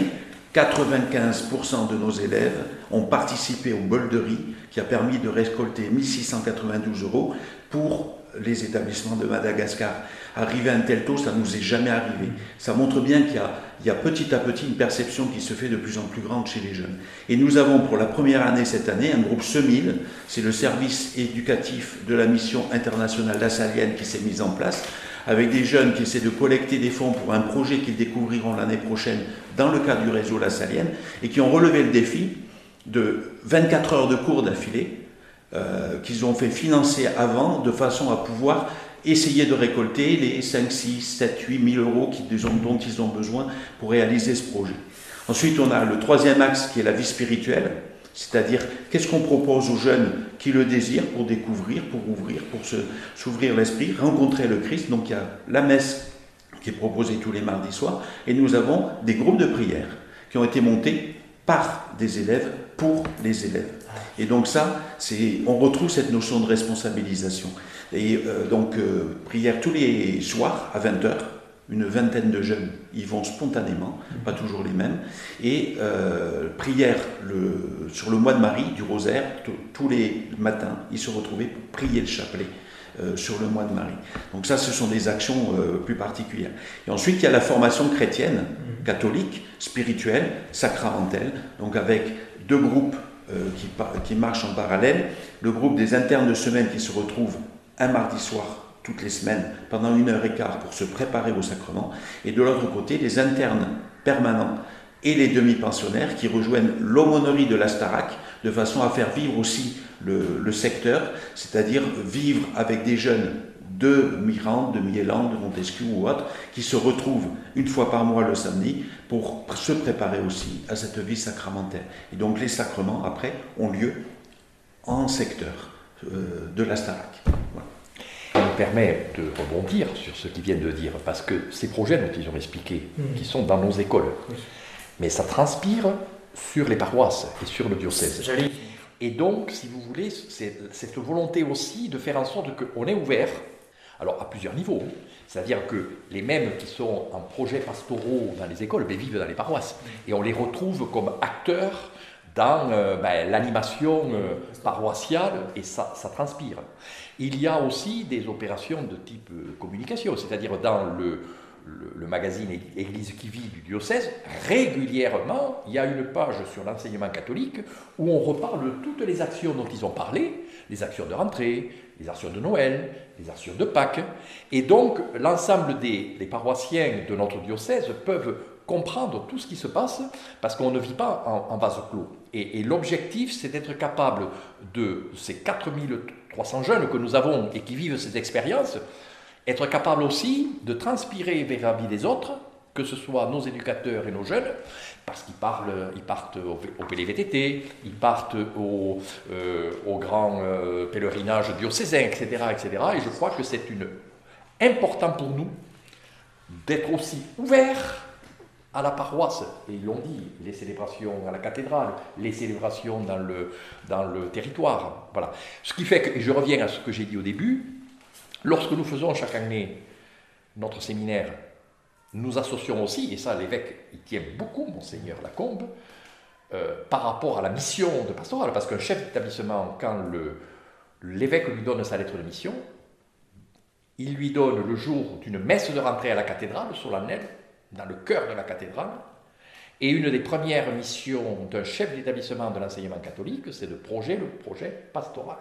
95% de nos élèves ont participé au bol de riz qui a permis de récolter 1692 euros pour les établissements de Madagascar. Arriver à un tel taux, ça ne nous est jamais arrivé. Ça montre bien qu'il y a, petit à petit une perception qui se fait de plus en plus grande chez les jeunes. Et nous avons pour la première année cette année un groupe SEMIL, c'est le service éducatif de la mission internationale lassalienne qui s'est mis en place, avec des jeunes qui essaient de collecter des fonds pour un projet qu'ils découvriront l'année prochaine dans le cadre du réseau lassalienne, et qui ont relevé le défi de 24 heures de cours d'affilée euh, qu'ils ont fait financer avant de façon à pouvoir essayer de récolter les 5, 6, 7, 8 000 euros dont ils ont besoin pour réaliser ce projet. Ensuite, on a le troisième axe qui est la vie spirituelle, c'est-à-dire qu'est-ce qu'on propose aux jeunes qui le désirent pour découvrir, pour ouvrir, pour s'ouvrir l'esprit, rencontrer le Christ. Donc il y a la messe qui est proposée tous les mardis soirs, et nous avons des groupes de prière qui ont été montés par des élèves pour les élèves. Et donc ça, c'est, on retrouve cette notion de responsabilisation. Et euh, donc euh, prière tous les soirs à 20h, une vingtaine de jeunes y vont spontanément, pas toujours les mêmes, et euh, prière le, sur le mois de Marie du rosaire, tous les matins, ils se retrouvaient pour prier le chapelet. Euh, sur le mois de Marie. Donc ça, ce sont des actions euh, plus particulières. Et ensuite, il y a la formation chrétienne, catholique, spirituelle, sacramentelle, donc avec deux groupes euh, qui, qui marchent en parallèle. Le groupe des internes de semaine qui se retrouvent un mardi soir toutes les semaines pendant une heure et quart pour se préparer au sacrement. Et de l'autre côté, les internes permanents et les demi-pensionnaires qui rejoignent l'aumônerie de la Starac de façon à faire vivre aussi le, le secteur, c'est-à-dire vivre avec des jeunes de Mirande, de Miéland, de Montesquieu ou autres, qui se retrouvent une fois par mois le samedi pour se préparer aussi à cette vie sacramentelle. Et donc les sacrements, après, ont lieu en secteur euh, de la Starac. Voilà. Ça me permet de rebondir sur ce qu'ils viennent de dire, parce que ces projets dont ils ont expliqué, Mhm. qui sont dans nos écoles, Oui. Mais ça transpire sur les paroisses et sur le diocèse. Et donc, si vous voulez, c'est cette volonté aussi de faire en sorte qu'on est ouvert, alors à plusieurs niveaux, c'est-à-dire que les mêmes qui sont en projets pastoraux dans les écoles, mais vivent dans les paroisses, et on les retrouve comme acteurs dans euh, ben, l'animation euh, paroissiale et ça, ça, transpire. Il y a aussi des opérations de type euh, communication, c'est-à-dire dans le, le, magazine Église qui vit du diocèse, régulièrement, il y a une page sur l'enseignement catholique où on reparle de toutes les actions dont ils ont parlé, les actions de rentrée, les actions de Noël, les actions de Pâques. Et donc, l'ensemble des paroissiens de notre diocèse peuvent comprendre tout ce qui se passe parce qu'on ne vit pas en, vase clos. Et, et l'objectif, c'est d'être capable de ces 4300 jeunes que nous avons et qui vivent ces expériences, être capable aussi de transpirer vers la vie des autres, que ce soit nos éducateurs et nos jeunes, parce qu'ils parlent, ils partent au, PLVTT, ils partent au, euh, grand euh, pèlerinage diocésain, etc., etc. Et je crois que c'est important pour nous d'être aussi ouverts à la paroisse, et ils l'ont dit, les célébrations à la cathédrale, les célébrations dans le, dans le territoire. Voilà. Ce qui fait que, et je reviens à ce que j'ai dit au début, Lorsque nous faisons chaque année notre séminaire, nous associons aussi, et ça l'évêque il tient beaucoup, monseigneur Lacombe, euh, par rapport à la mission de pastoral, parce qu'un chef d'établissement, quand l'évêque lui donne sa lettre de mission, il lui donne le jour d'une messe de rentrée à la cathédrale solennelle, dans le cœur de la cathédrale, et une des premières missions d'un chef d'établissement de l'enseignement catholique, c'est de projet le projet pastoral.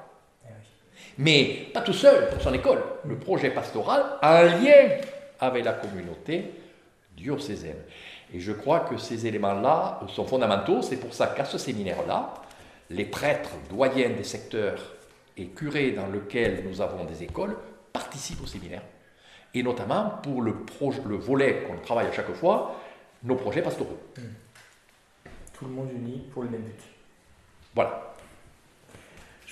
Mais pas tout seul pour son école. Le projet pastoral a un lien avec la communauté diocésaine. Et je crois que ces éléments-là sont fondamentaux. C'est pour ça qu'à ce séminaire-là, les prêtres doyens des secteurs et curés dans lesquels nous avons des écoles participent au séminaire. Et notamment pour le, le volet qu'on travaille à chaque fois, nos projets pastoraux. Tout le monde uni pour le même but. Voilà.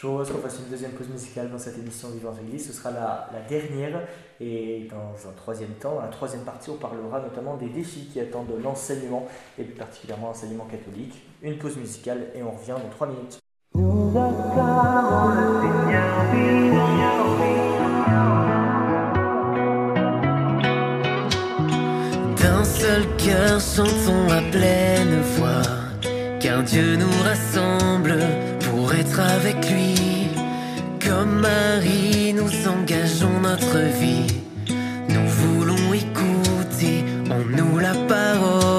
Je vous propose qu'on fasse une deuxième pause musicale dans cette émission Vivant Église. Ce sera la, dernière. Et dans un troisième temps, dans la troisième partie, on parlera notamment des défis qui attendent l'enseignement, et plus particulièrement l'enseignement catholique. Une pause musicale et on revient dans trois minutes. D'un seul cœur, chantons à pleine voix, car Dieu nous rassemble avec lui. Comme Marie, nous engageons notre vie. Nous voulons écouter en nous la parole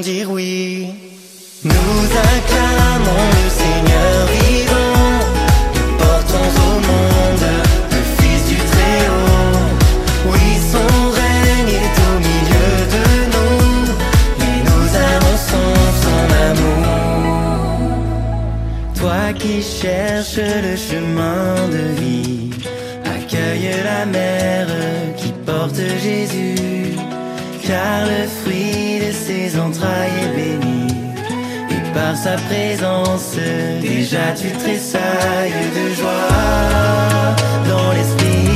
dire oui. Nous acclamons le Seigneur vivant. Nous portons au monde le Fils du Très-Haut. Oui, son règne est au milieu de nous et nous annonçons son amour. Toi qui cherches le chemin de vie, accueille la mère qui porte Jésus, car le fruit ses entrailles est béni. Et par sa présence, déjà tu tressailles de joie dans l'esprit.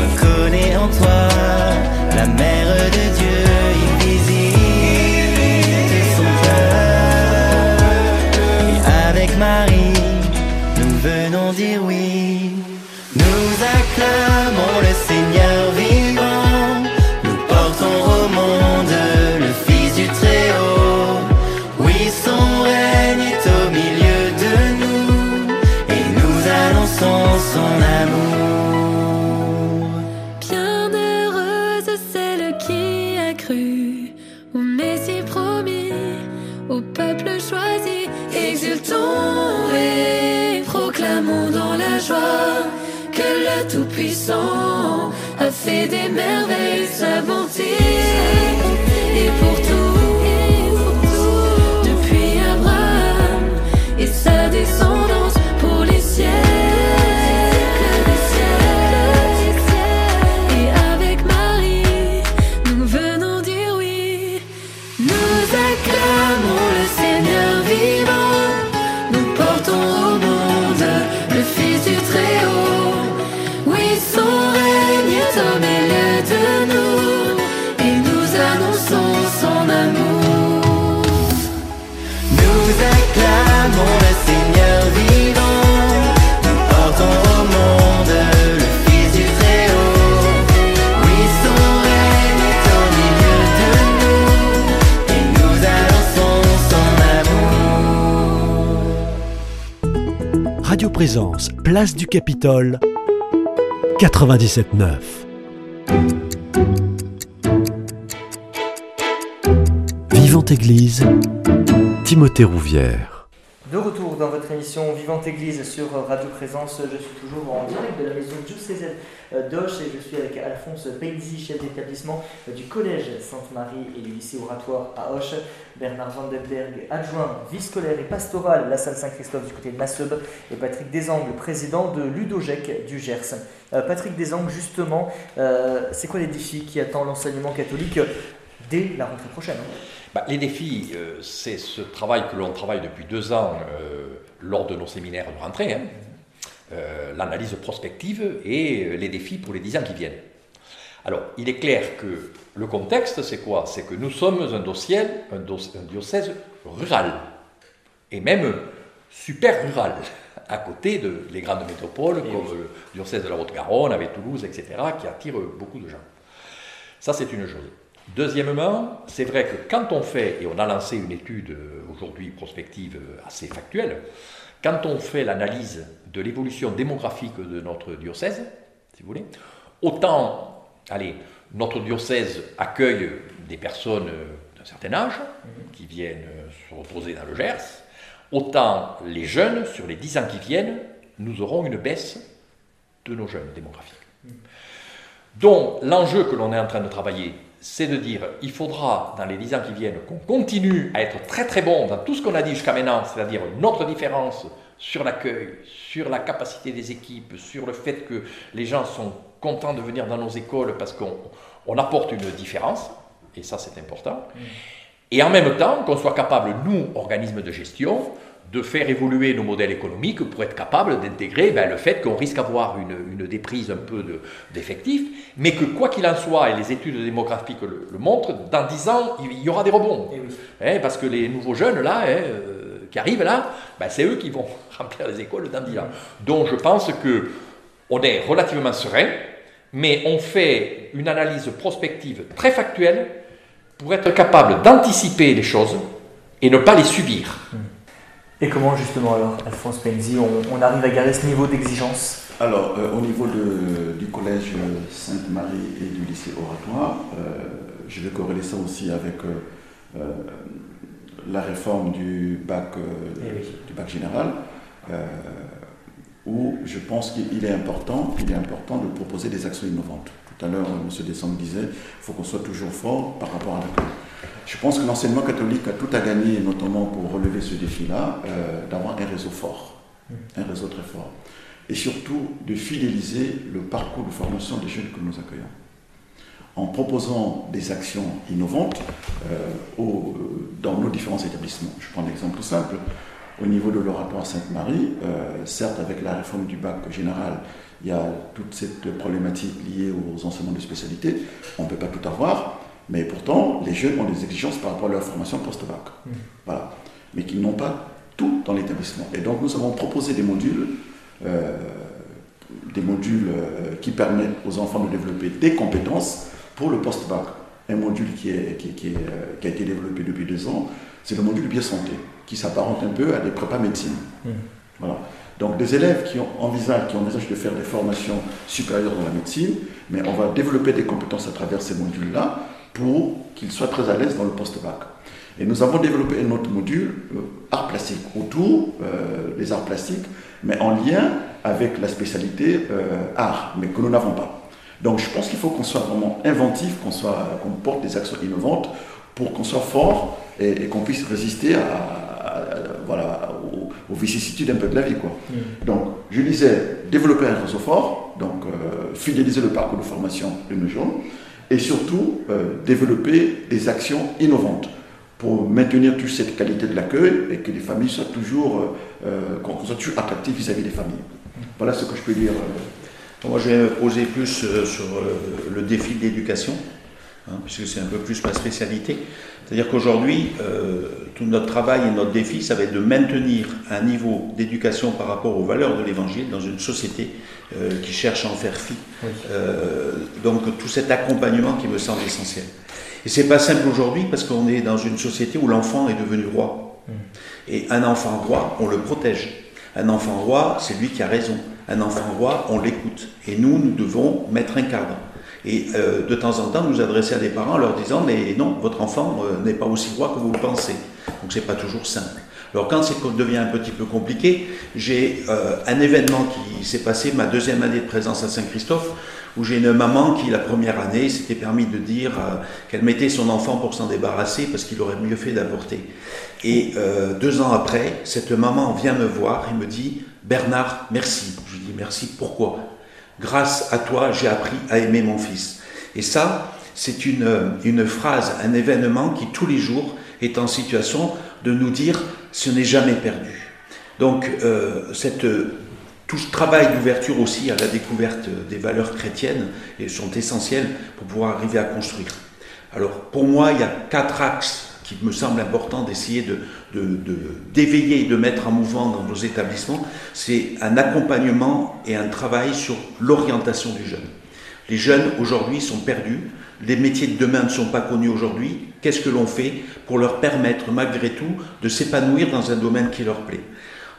Reconnais en toi la mère de Dieu, il visite son cœur. Et avec Marie, nous venons dire oui. Nous acclamons le Tout-Puissant a fait des merveilles, sa bonté. Présence, place du Capitole, 97.9. Vivante Église, Timothée Rouvière. Vivante Église sur Radio Présence, je suis toujours en direct de la maison diocésaine d'Auch et je suis avec Alphonse Penzi, chef d'établissement du collège Sainte-Marie et du lycée oratoire à Auch, Bernard Vandenberg, adjoint vie scolaire et pastoral la salle Saint-Christophe du côté de Masseube et Patrick Desangles, président de l'Udogec du Gers. Euh, Patrick Desangles, justement, euh, c'est quoi les défis qui attendent l'enseignement catholique dès la rentrée prochaine? Bah, les défis, euh, c'est ce travail que l'on travaille depuis deux ans euh, lors de nos séminaires de rentrée, hein. Euh, l'analyse prospective et euh, les défis pour les dix ans qui viennent. Alors, il est clair que le contexte, c'est quoi? C'est que nous sommes un, dossier, un, diocèse rural, et même super rural, à côté de les grandes métropoles, comme le diocèse de la Haute-Garonne, avec Toulouse, etc., qui attirent beaucoup de gens. Ça, c'est une chose. Deuxièmement, c'est vrai que quand on fait, et on a lancé une étude euh, aujourd'hui prospective euh, assez factuelle, quand on fait l'analyse de l'évolution démographique de notre diocèse, si vous voulez, autant, allez, notre diocèse accueille des personnes euh, d'un certain âge qui viennent se reposer dans le Gers, autant les jeunes, sur les 10 ans qui viennent, nous aurons une baisse de nos jeunes démographiques. Donc l'enjeu que l'on est en train de travailler, c'est de dire il faudra dans les 10 ans qui viennent qu'on continue à être très très bon dans tout ce qu'on a dit jusqu'à maintenant, c'est-à-dire notre différence sur l'accueil, sur la capacité des équipes, sur le fait que les gens sont contents de venir dans nos écoles parce qu'on on apporte une différence, et ça c'est important. Et en même temps, qu'on soit capable, nous, organismes de gestion, de faire évoluer nos modèles économiques pour être capable d'intégrer ben, le fait qu'on risque d'avoir une, une déprise un peu de- d'effectifs, mais que quoi qu'il en soit, et les études démographiques le, le montrent, dans 10 ans, il y aura des rebonds. Eh oui. Hein, parce que les nouveaux jeunes, là, hein, euh, qui arrivent là, ben, c'est eux qui vont [LAUGHS] remplir les écoles dans 10 ans. Donc je pense que on est relativement serein, mais on fait une analyse prospective très factuelle pour être capable d'anticiper les choses et ne pas les subir. Et comment justement alors, Alphonse Penzi, on, on arrive à garder ce niveau d'exigence Alors, euh, au niveau de- du collège euh, Sainte-Marie et du lycée oratoire, euh, je vais corréler ça aussi avec euh, la réforme du bac, Eh oui. du bac général, où je pense qu'il est important, il est important de proposer des actions innovantes. Tout à l'heure, M. Descendre disait qu'il faut qu'on soit toujours fort par rapport à l'accueil. Je pense que l'enseignement catholique a tout à gagner, notamment pour relever ce défi-là, euh, d'avoir un réseau fort, un réseau très fort. Et surtout de fidéliser le parcours de formation des jeunes que nous accueillons. En proposant des actions innovantes euh, au- euh, dans nos différents établissements. Je prends l'exemple tout simple. Au niveau de l'oratoire Sainte-Marie, euh, certes avec la réforme du bac général, il y a toute cette problématique liée aux enseignements de spécialité. On ne peut pas tout avoir, mais pourtant, les jeunes ont des exigences par rapport à leur formation post-bac. Voilà. Mais qu'ils n'ont pas tout dans l'établissement. Et donc, nous avons proposé des modules, euh, des modules euh, qui permettent aux enfants de développer des compétences pour le post-bac. Un module qui, est, qui, qui est, euh, qui a été développé depuis deux ans, c'est le module bio-santé, qui s'apparente un peu à des prépas médecine. Voilà. Donc des élèves qui ont, envisagent, qui envisagent de faire des formations supérieures dans la médecine, mais on va développer des compétences à travers ces modules-là pour qu'ils soient très à l'aise dans le post-bac. Et nous avons développé un autre module, euh, arts plastiques, autour euh, des arts plastiques, mais en lien avec la spécialité euh, art, mais que nous n'avons pas. Donc je pense qu'il faut qu'on soit vraiment inventif, qu'on soit, qu'on porte des actions innovantes pour qu'on soit fort et, et qu'on puisse résister à, à- à- voilà, aux, aux vicissitudes un peu de la vie. Quoi. Donc je disais développer un réseau fort, donc euh, fidéliser le parcours de formation de nos jeunes et surtout euh, développer des actions innovantes pour maintenir toute cette qualité de l'accueil et que les familles soient toujours, euh, euh, qu'on soit toujours attractifs vis-à-vis des familles. Voilà ce que je peux dire. euh, Moi, je vais me poser plus sur le défi de l'éducation, hein, puisque c'est un peu plus ma spécialité. C'est-à-dire qu'aujourd'hui, euh, tout notre travail et notre défi, ça va être de maintenir un niveau d'éducation par rapport aux valeurs de l'Évangile dans une société euh, qui cherche à en faire fi. Euh, donc tout cet accompagnement qui me semble essentiel. Et c'est pas simple aujourd'hui parce qu'on est dans une société où l'enfant est devenu roi. Et un enfant roi, on le protège. Un enfant roi, c'est lui qui a raison. Un enfant roi, on l'écoute. Et nous, nous devons mettre un cadre. Et euh, de temps en temps, nous adresser à des parents en leur disant Mais non, votre enfant euh, n'est pas aussi roi que vous le pensez. Donc c'est pas toujours simple. Alors quand c'est devient un petit peu compliqué, j'ai euh, un événement qui s'est passé, ma deuxième année de présence à Saint-Christophe, où j'ai une maman qui, la première année, s'était permis de dire euh, qu'elle mettait son enfant pour s'en débarrasser parce qu'il aurait mieux fait d'avorter. Et euh, deux ans après, cette maman vient me voir et me dit Bernard, merci. Je lui dis merci, pourquoi? Grâce à toi, j'ai appris à aimer mon fils. Et ça, c'est une, une phrase, un événement qui tous les jours est en situation de nous dire ce n'est jamais perdu. Donc, euh, cette, tout ce travail d'ouverture aussi à la découverte des valeurs chrétiennes sont essentiels pour pouvoir arriver à construire. Alors, pour moi, il y a quatre axes qui me semblent importants d'essayer de, d'éveiller et de mettre en mouvement dans nos établissements. C'est un accompagnement et un travail sur l'orientation du jeune. Les jeunes aujourd'hui sont perdus, les métiers de demain ne sont pas connus aujourd'hui. Qu'est-ce que l'on fait pour leur permettre malgré tout de s'épanouir dans un domaine qui leur plaît?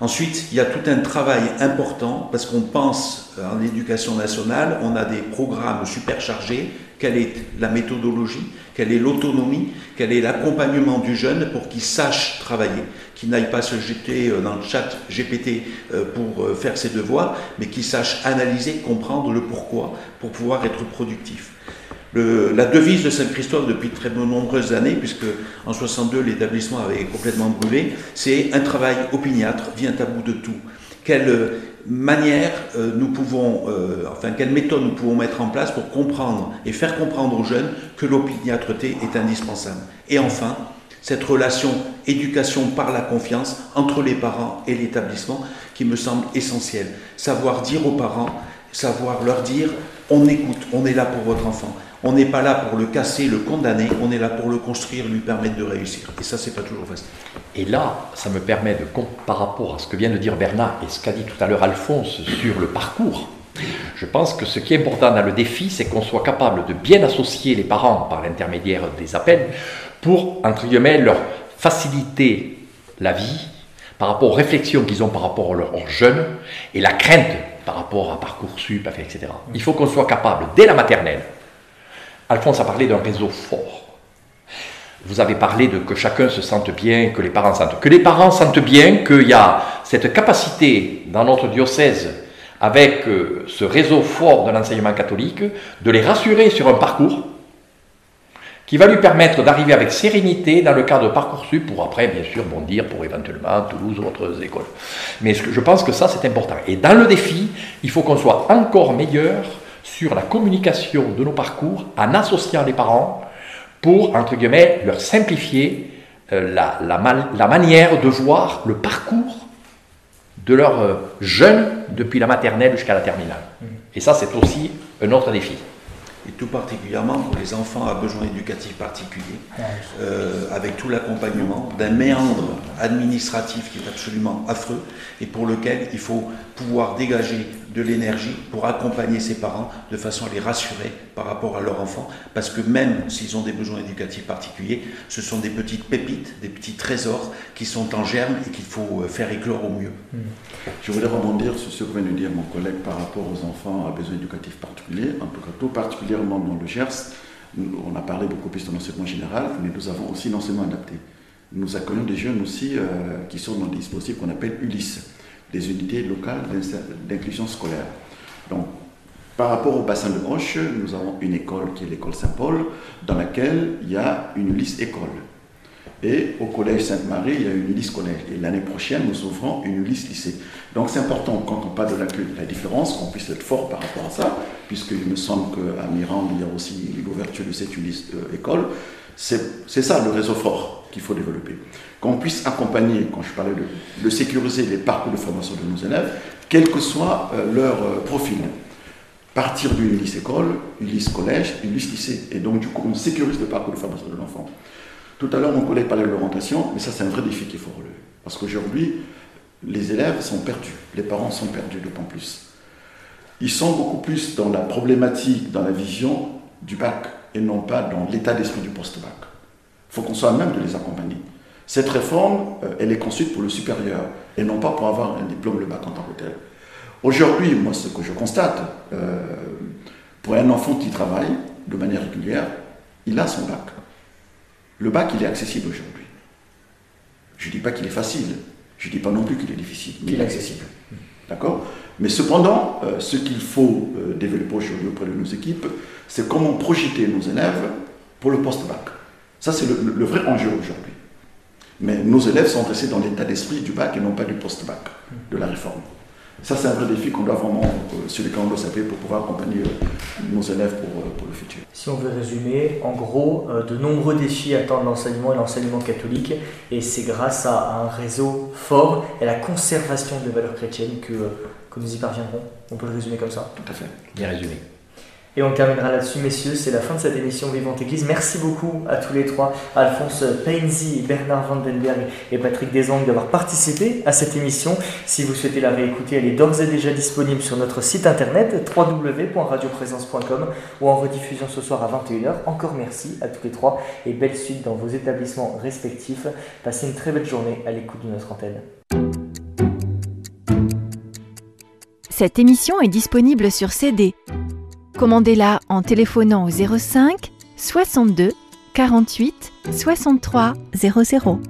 Ensuite, il y a tout un travail important parce qu'on pense en éducation nationale, on a des programmes superchargés. Quelle est la méthodologie? Quelle est l'autonomie? Quel est l'accompagnement du jeune pour qu'il sache travailler? Qu'il n'aille pas se jeter dans le chat GPT pour faire ses devoirs, mais qu'il sache analyser, comprendre le pourquoi pour pouvoir être productif. La devise de Saint-Christophe depuis très nombreuses années, puisque en 62 l'établissement avait complètement brûlé, c'est un travail opiniâtre vient à bout de tout. Quelle manière euh, nous pouvons, euh, enfin quelle méthode nous pouvons mettre en place pour comprendre et faire comprendre aux jeunes que l'opiniâtreté est indispensable? Et enfin, cette relation éducation par la confiance entre les parents et l'établissement qui me semble essentielle. Savoir dire aux parents, savoir leur dire on écoute, on est là pour votre enfant. On n'est pas là pour le casser, le condamner, on est là pour le construire, lui permettre de réussir. Et ça, c'est pas toujours facile. Et là, ça me permet de, par rapport à ce que vient de dire Bernard et ce qu'a dit tout à l'heure Alphonse sur le parcours, je pense que ce qui est important dans le défi, c'est qu'on soit capable de bien associer les parents par l'intermédiaire des appels pour, entre guillemets, leur faciliter la vie par rapport aux réflexions qu'ils ont par rapport à leurs jeunes et la crainte par rapport à Parcoursup, etc. Il faut qu'on soit capable, dès la maternelle, Alphonse a parlé d'un réseau fort. Vous avez parlé de que chacun se sente bien, que les parents sentent. Que les parents sentent bien qu'il y a cette capacité dans notre diocèse, avec ce réseau fort de l'enseignement catholique, de les rassurer sur un parcours qui va lui permettre d'arriver avec sérénité dans le cadre de Parcoursup pour après, bien sûr, bondir pour éventuellement Toulouse ou autres écoles. Mais je pense que ça, c'est important. Et dans le défi, il faut qu'on soit encore meilleur sur la communication de nos parcours en associant les parents pour, entre guillemets, leur simplifier euh, la, la, man la, manière de voir le parcours de leurs euh, jeunes depuis la maternelle jusqu'à la terminale. Mmh. Et ça, c'est aussi un autre défi. Et tout particulièrement pour les enfants à besoins éducatifs particuliers, euh, avec tout l'accompagnement d'un méandre administratif qui est absolument affreux et pour lequel il faut pouvoir dégager de l'énergie pour accompagner ces parents de façon à les rassurer par rapport à leur enfant, parce que même s'ils ont des besoins éducatifs particuliers, ce sont des petites pépites, des petits trésors qui sont en germe et qu'il faut faire éclore au mieux. Mmh. Je voudrais rebondir sur ce que vient de dire mon collègue par rapport aux enfants à besoins éducatifs particuliers, en tout cas tout particulièrement dans le Gers. On a parlé beaucoup plus de l'enseignement général, mais nous avons aussi l'enseignement adapté. Nous accueillons des jeunes aussi euh, qui sont dans des dispositifs qu'on appelle Ulysse. Des unités locales d'inclusion scolaire. Donc, par rapport au bassin de Hoche, nous avons une école qui est l'école Saint-Paul, dans laquelle il y a une liste école. Et au collège Sainte-Marie, il y a une liste collège. Et l'année prochaine, nous ouvrons une liste lycée. Donc c'est important, quand on parle de la, la différence, qu'on puisse être fort par rapport à ça, puisqu'il me semble qu'à Mirande, il y a aussi l'ouverture de cette liste euh, école. C'est ça le réseau fort qu'il faut développer. Qu'on puisse accompagner, quand je parlais de, sécuriser les parcours de formation de nos élèves, quel que soit euh, leur euh, profil. Partir d'une liste école, une liste collège, une liste lycée. Et donc, du coup, on sécurise le parcours de formation de l'enfant. Tout à l'heure, mon collègue parlait de l'orientation, mais ça, c'est un vrai défi qu'il faut relever. Parce qu'aujourd'hui, les élèves sont perdus, les parents sont perdus d'autant plus. Ils sont beaucoup plus dans la problématique, dans la vision du bac, et non pas dans l'état d'esprit du post-bac. Il faut qu'on soit à même de les accompagner. Cette réforme, euh, elle est construite pour le supérieur, et non pas pour avoir un diplôme, le bac en tant que tel. Aujourd'hui, moi, ce que je constate, euh, pour un enfant qui travaille de manière régulière, il a son bac. Le bac, il est accessible aujourd'hui. Je ne dis pas qu'il est facile, je ne dis pas non plus qu'il est difficile, mais il est accessible. D'accord? Mais cependant, euh, ce qu'il faut développer aujourd'hui auprès de nos équipes, c'est comment projeter nos élèves pour le post-bac. Ça, c'est le, le, vrai enjeu aujourd'hui. Mais nos élèves sont restés dans l'état d'esprit du bac et non pas du post-bac, de la réforme. Ça, c'est un vrai défi qu'on doit vraiment, euh, sur lequel on doit s'appuyer pour pouvoir accompagner euh, nos élèves pour, euh, pour, le futur. Si on veut résumer, en gros, de nombreux défis attendent l'enseignement et l'enseignement catholique, et c'est grâce à un réseau fort et à la conservation des valeurs chrétiennes que, que nous y parviendrons. On peut le résumer comme ça? Tout à fait. Bien résumé. Et on terminera là-dessus, messieurs. C'est la fin de cette émission Vivante Église. Merci beaucoup à tous les trois, Alphonse Painzi, Bernard Vandenberg et Patrick Desangles d'avoir participé à cette émission. Si vous souhaitez la réécouter, elle est d'ores et déjà disponible sur notre site internet www.radioprésence.com ou en rediffusion ce soir à 21h. Encore merci à tous les trois et belle suite dans vos établissements respectifs. Passez une très belle journée à l'écoute de notre antenne. Cette émission est disponible sur CD. Commandez-la en téléphonant au 05 62 48 63 00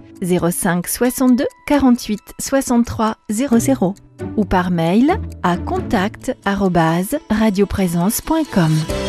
05 62 48 63 00 ou par mail à contact@radioprésence.com.